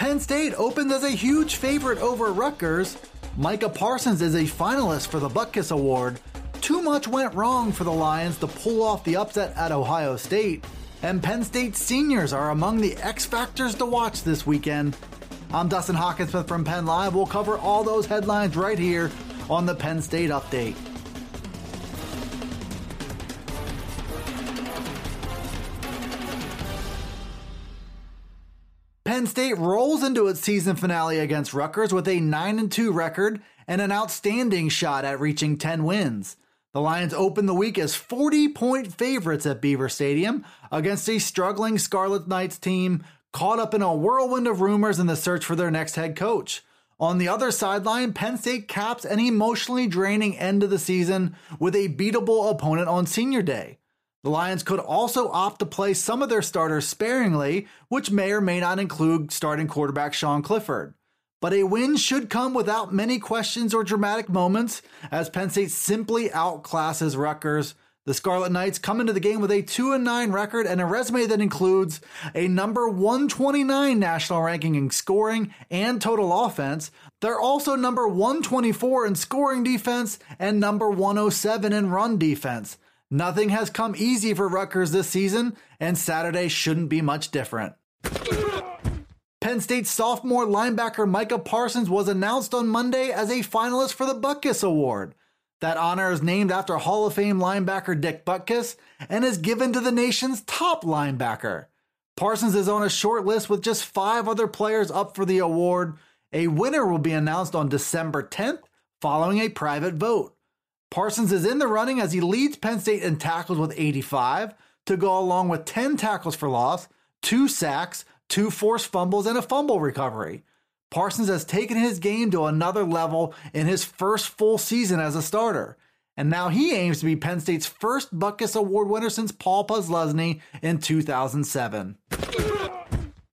Penn State opens as a huge favorite over Rutgers. Micah Parsons is a finalist for the Butkus Award. Too much went wrong for the Lions to pull off the upset at Ohio State. And Penn State seniors are among the X factors to watch this weekend. I'm Dustin Hockensmith from Penn Live. We'll cover all those headlines right here on the Penn State Update. Penn State rolls into its season finale against Rutgers with a 9 2 record and an outstanding shot at reaching 10 wins. The Lions open the week as 40 point favorites at Beaver Stadium against a struggling Scarlet Knights team caught up in a whirlwind of rumors in the search for their next head coach. On the other sideline, Penn State caps an emotionally draining end of the season with a beatable opponent on senior day. The Lions could also opt to play some of their starters sparingly, which may or may not include starting quarterback Sean Clifford. But a win should come without many questions or dramatic moments, as Penn State simply outclasses Rutgers. The Scarlet Knights come into the game with a 2 9 record and a resume that includes a number 129 national ranking in scoring and total offense. They're also number 124 in scoring defense and number 107 in run defense. Nothing has come easy for Rutgers this season, and Saturday shouldn't be much different. Penn State sophomore linebacker Micah Parsons was announced on Monday as a finalist for the Butkus Award. That honor is named after Hall of Fame linebacker Dick Butkus and is given to the nation's top linebacker. Parsons is on a short list with just five other players up for the award. A winner will be announced on December 10th following a private vote. Parsons is in the running as he leads Penn State in tackles with 85 to go along with 10 tackles for loss, two sacks, two forced fumbles, and a fumble recovery. Parsons has taken his game to another level in his first full season as a starter. And now he aims to be Penn State's first Butkus Award winner since Paul Posluszny in 2007.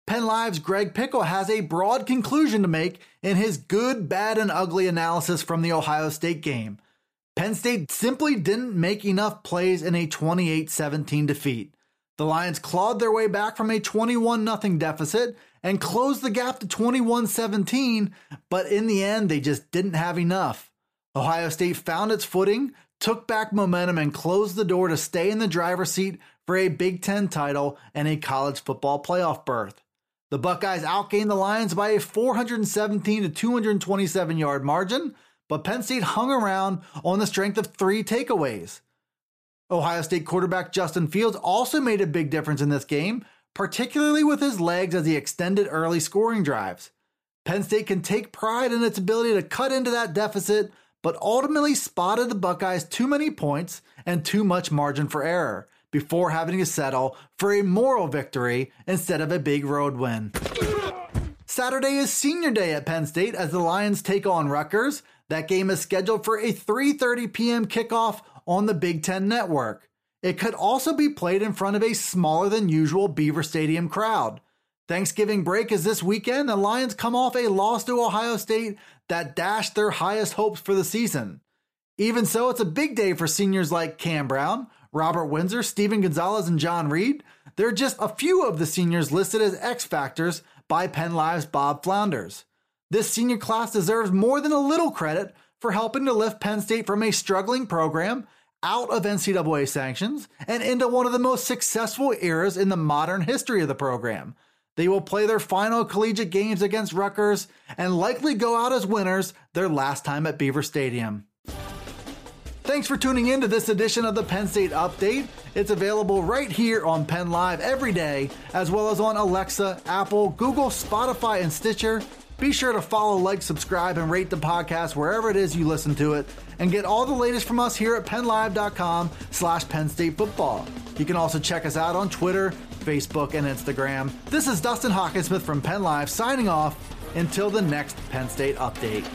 Penn Live's Greg Pickel has a broad conclusion to make in his good, bad, and ugly analysis from the Ohio State game. Penn State simply didn't make enough plays in a 28 17 defeat. The Lions clawed their way back from a 21 0 deficit and closed the gap to 21 17, but in the end, they just didn't have enough. Ohio State found its footing, took back momentum, and closed the door to stay in the driver's seat for a Big Ten title and a college football playoff berth. The Buckeyes outgained the Lions by a 417 to 227 yard margin, but Penn State hung around on the strength of three takeaways. Ohio State quarterback Justin Fields also made a big difference in this game, particularly with his legs as he extended early scoring drives. Penn State can take pride in its ability to cut into that deficit, but ultimately spotted the Buckeyes too many points and too much margin for error before having to settle for a moral victory instead of a big road win. Saturday is senior day at Penn State as the Lions take on Rutgers. That game is scheduled for a 3:30 p.m. kickoff on the Big 10 network. It could also be played in front of a smaller than usual Beaver Stadium crowd. Thanksgiving break is this weekend. The Lions come off a loss to Ohio State that dashed their highest hopes for the season. Even so, it's a big day for seniors like Cam Brown, Robert Windsor, Steven Gonzalez, and John Reid. They're just a few of the seniors listed as X Factors by Penn Live's Bob Flounders. This senior class deserves more than a little credit for helping to lift Penn State from a struggling program out of NCAA sanctions and into one of the most successful eras in the modern history of the program. They will play their final collegiate games against Rutgers and likely go out as winners their last time at Beaver Stadium. Thanks for tuning in to this edition of the Penn State Update. It's available right here on Penn Live every day, as well as on Alexa, Apple, Google, Spotify, and Stitcher. Be sure to follow, like, subscribe, and rate the podcast wherever it is you listen to it, and get all the latest from us here at PennLive.com slash Penn State Football. You can also check us out on Twitter, Facebook, and Instagram. This is Dustin Hockensmith from Penn Live signing off until the next Penn State update.